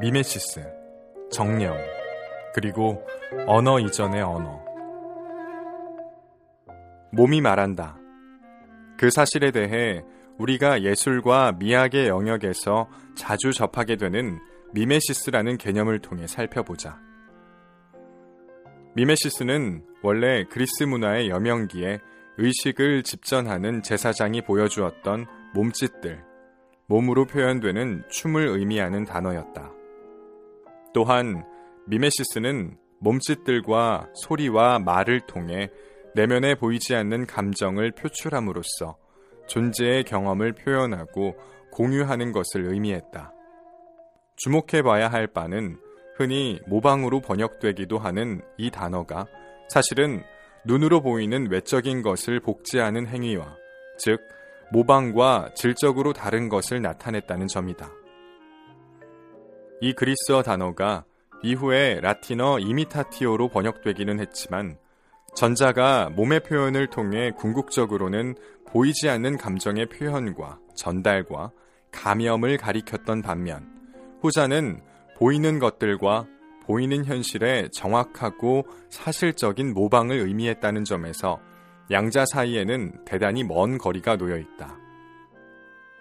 미메시스, 정령, 그리고 언어 이전의 언어. 몸이 말한다. 그 사실에 대해 우리가 예술과 미학의 영역에서 자주 접하게 되는 미메시스라는 개념을 통해 살펴보자. 미메시스는 원래 그리스 문화의 여명기에 의식을 집전하는 제사장이 보여주었던 몸짓들, 몸으로 표현되는 춤을 의미하는 단어였다. 또한 미메시스는 몸짓들과 소리와 말을 통해 내면에 보이지 않는 감정을 표출함으로써 존재의 경험을 표현하고 공유하는 것을 의미했다. 주목해 봐야 할 바는 흔히 모방으로 번역되기도 하는 이 단어가 사실은 눈으로 보이는 외적인 것을 복제하는 행위와 즉 모방과 질적으로 다른 것을 나타냈다는 점이다. 이 그리스어 단어가 이후에 라틴어 이미타티오로 번역되기는 했지만 전자가 몸의 표현을 통해 궁극적으로는 보이지 않는 감정의 표현과 전달과 감염을 가리켰던 반면 후자는 보이는 것들과 보이는 현실의 정확하고 사실적인 모방을 의미했다는 점에서 양자 사이에는 대단히 먼 거리가 놓여 있다.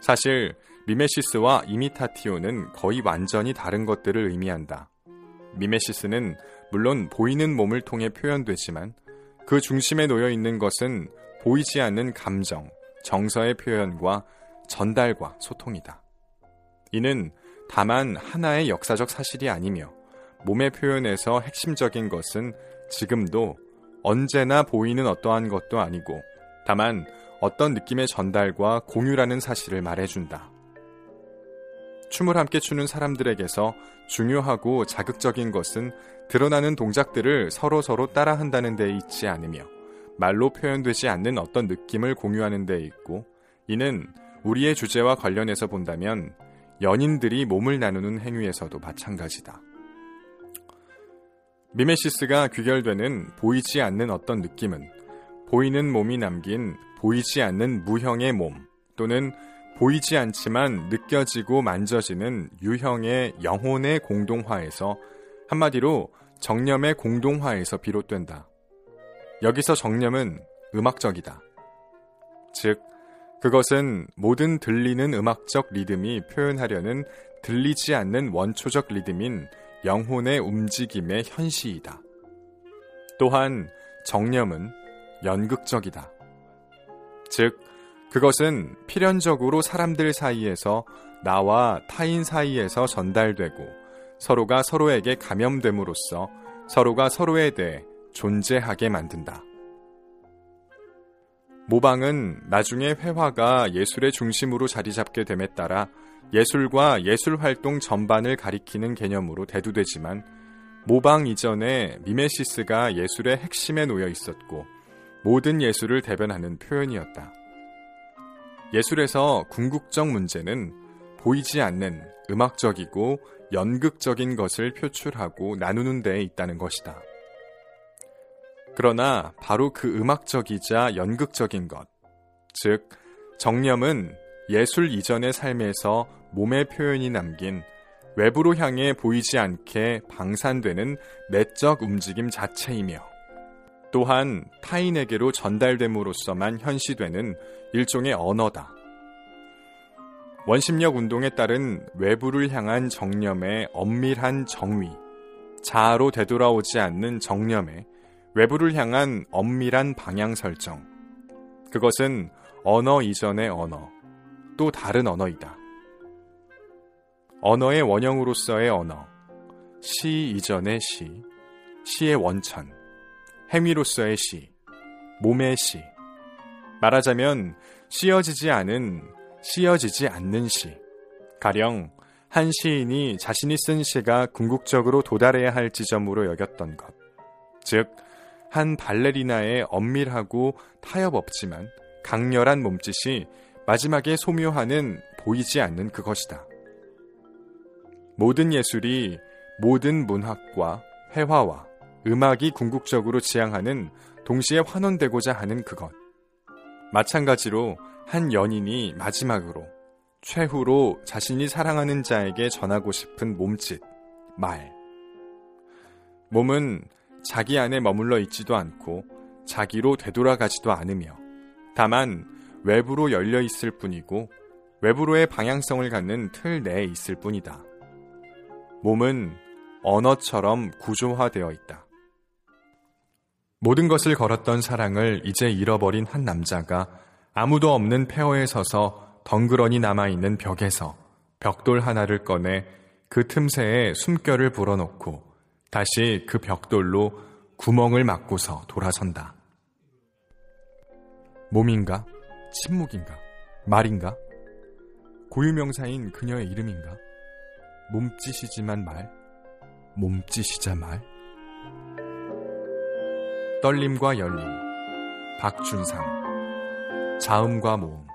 사실 미메시스와 이미타티오는 거의 완전히 다른 것들을 의미한다. 미메시스는 물론 보이는 몸을 통해 표현되지만 그 중심에 놓여 있는 것은 보이지 않는 감정, 정서의 표현과 전달과 소통이다. 이는 다만 하나의 역사적 사실이 아니며 몸의 표현에서 핵심적인 것은 지금도 언제나 보이는 어떠한 것도 아니고 다만 어떤 느낌의 전달과 공유라는 사실을 말해준다. 춤을 함께 추는 사람들에게서 중요하고 자극적인 것은 드러나는 동작들을 서로 서로 따라한다는 데 있지 않으며 말로 표현되지 않는 어떤 느낌을 공유하는 데 있고 이는 우리의 주제와 관련해서 본다면 연인들이 몸을 나누는 행위에서도 마찬가지다. 미메시스가 귀결되는 보이지 않는 어떤 느낌은 보이는 몸이 남긴 보이지 않는 무형의 몸 또는 보이지 않지만 느껴지고 만져지는 유형의 영혼의 공동화에서 한마디로 정념의 공동화에서 비롯된다. 여기서 정념은 음악적이다. 즉, 그것은 모든 들리는 음악적 리듬이 표현하려는 들리지 않는 원초적 리듬인 영혼의 움직임의 현시이다. 또한 정념은 연극적이다. 즉, 그것은 필연적으로 사람들 사이에서 나와 타인 사이에서 전달되고 서로가 서로에게 감염됨으로써 서로가 서로에 대해 존재하게 만든다. 모방은 나중에 회화가 예술의 중심으로 자리 잡게 됨에 따라 예술과 예술 활동 전반을 가리키는 개념으로 대두되지만 모방 이전에 미메시스가 예술의 핵심에 놓여 있었고 모든 예술을 대변하는 표현이었다. 예술에서 궁극적 문제는 보이지 않는 음악적이고 연극적인 것을 표출하고 나누는 데에 있다는 것이다. 그러나 바로 그 음악적이자 연극적인 것, 즉, 정념은 예술 이전의 삶에서 몸의 표현이 남긴 외부로 향해 보이지 않게 방산되는 내적 움직임 자체이며 또한 타인에게로 전달됨으로써만 현시되는 일종의 언어다. 원심력 운동에 따른 외부를 향한 정념의 엄밀한 정의, 자아로 되돌아오지 않는 정념의 외부를 향한 엄밀한 방향 설정. 그것은 언어 이전의 언어, 또 다른 언어이다. 언어의 원형으로서의 언어, 시 이전의 시, 시의 원천, 행위로서의 시, 몸의 시. 말하자면 씌어지지 않은, 씌어지지 않는 시. 가령 한 시인이 자신이 쓴 시가 궁극적으로 도달해야 할 지점으로 여겼던 것. 즉, 한 발레리나의 엄밀하고 타협 없지만 강렬한 몸짓이 마지막에 소묘하는 보이지 않는 그것이다. 모든 예술이 모든 문학과 회화와 음악이 궁극적으로 지향하는 동시에 환원되고자 하는 그것. 마찬가지로 한 연인이 마지막으로 최후로 자신이 사랑하는 자에게 전하고 싶은 몸짓, 말. 몸은 자기 안에 머물러 있지도 않고 자기로 되돌아가지도 않으며 다만 외부로 열려 있을 뿐이고 외부로의 방향성을 갖는 틀 내에 있을 뿐이다. 몸은 언어처럼 구조화되어 있다. 모든 것을 걸었던 사랑을 이제 잃어버린 한 남자가 아무도 없는 폐허에 서서 덩그러니 남아있는 벽에서 벽돌 하나를 꺼내 그 틈새에 숨결을 불어넣고 다시 그 벽돌로 구멍을 막고서 돌아선다. 몸인가? 침묵인가? 말인가? 고유명사인 그녀의 이름인가? 몸짓이지만 말? 몸짓이자 말? 떨림과 열림, 박준상, 자음과 모음.